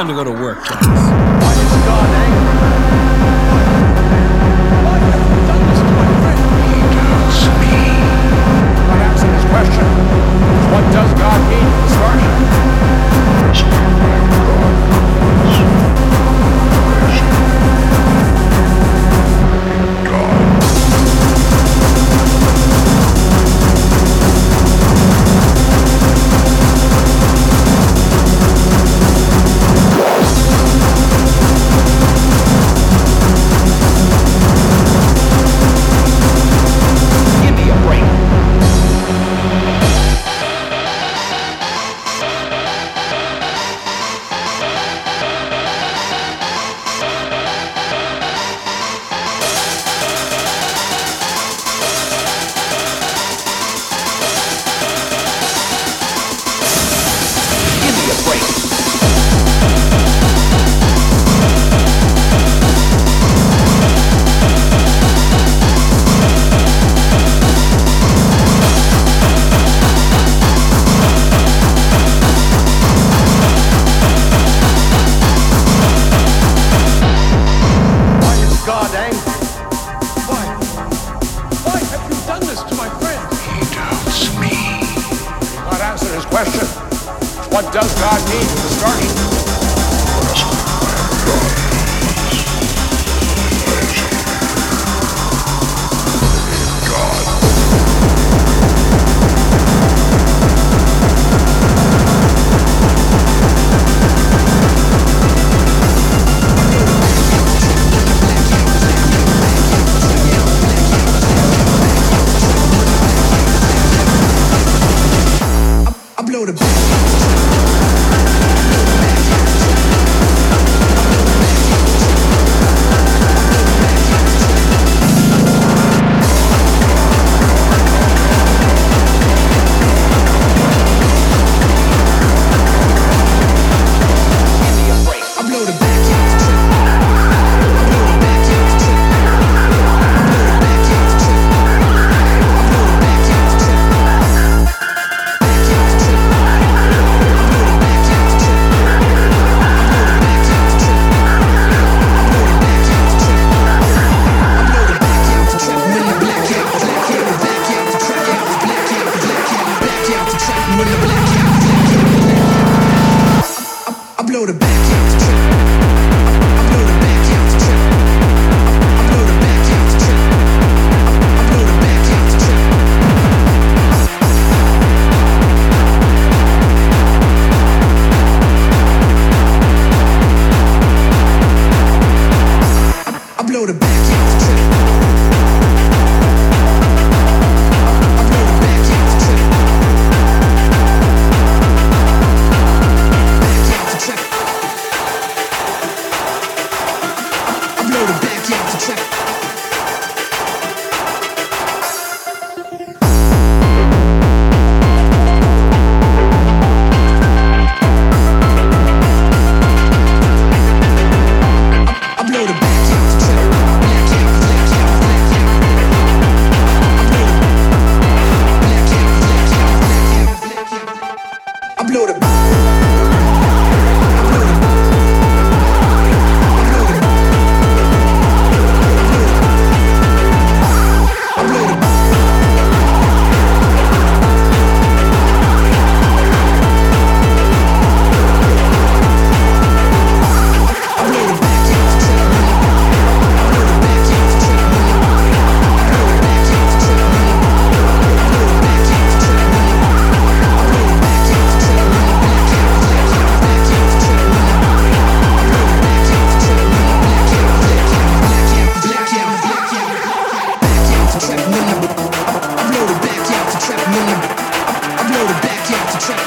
Time to go to work, guys.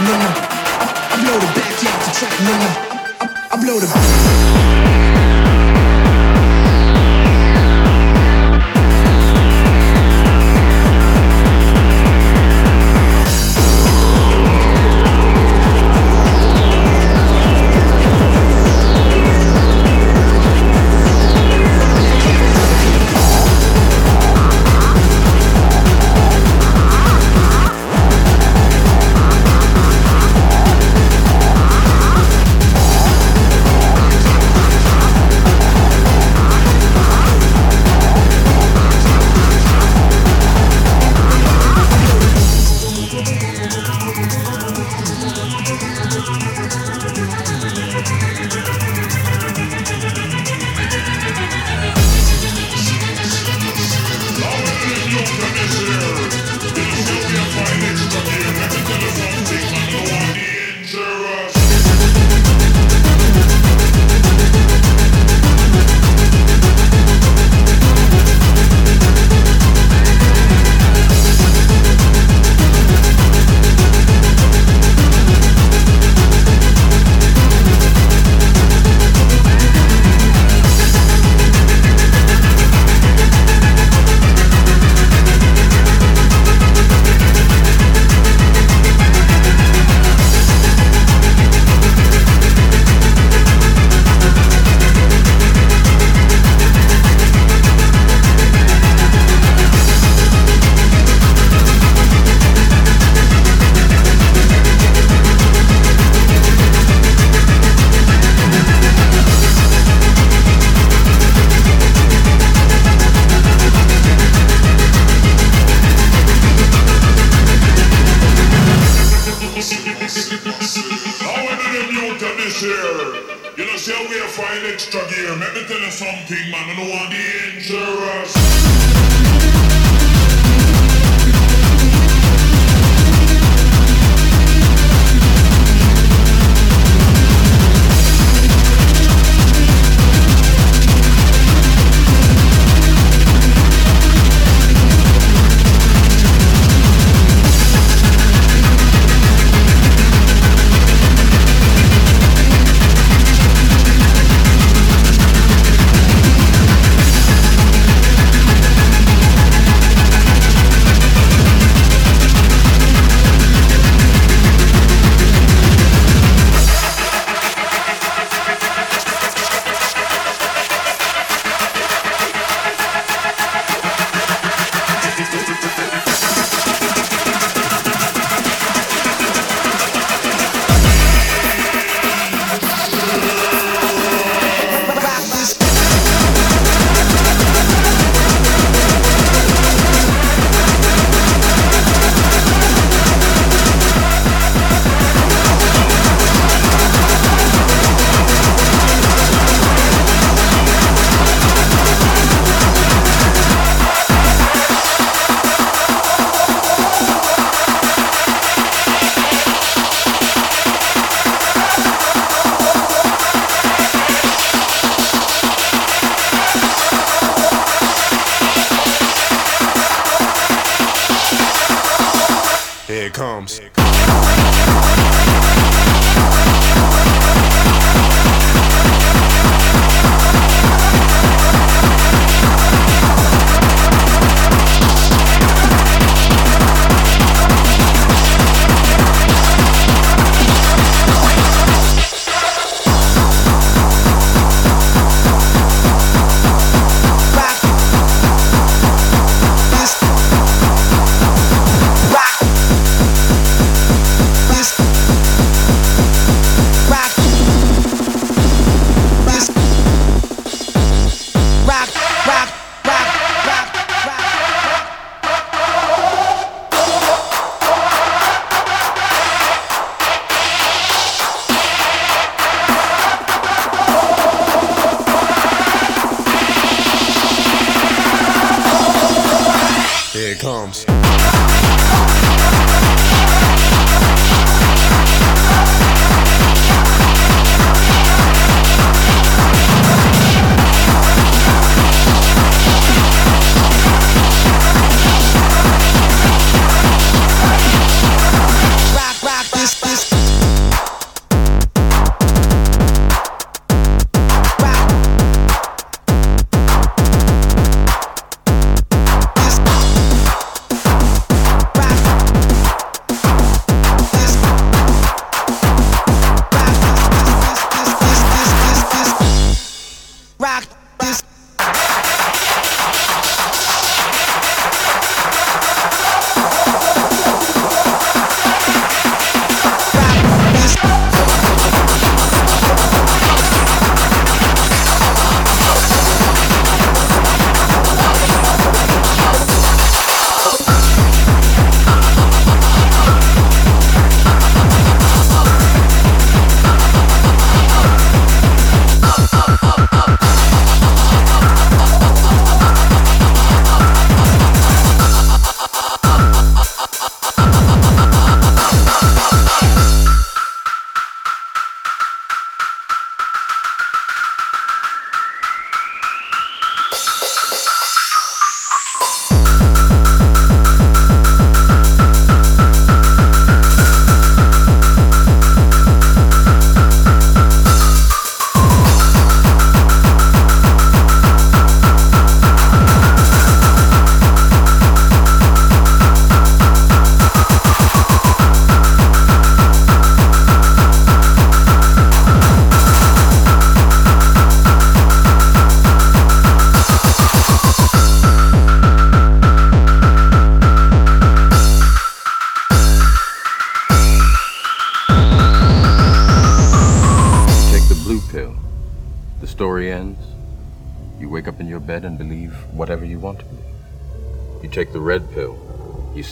I blow the back to the track, Luna. I, I blow the. Tell you something, man. I don't want dangerous.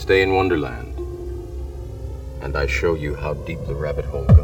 Stay in Wonderland. And I show you how deep the rabbit hole goes.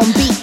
Won't be.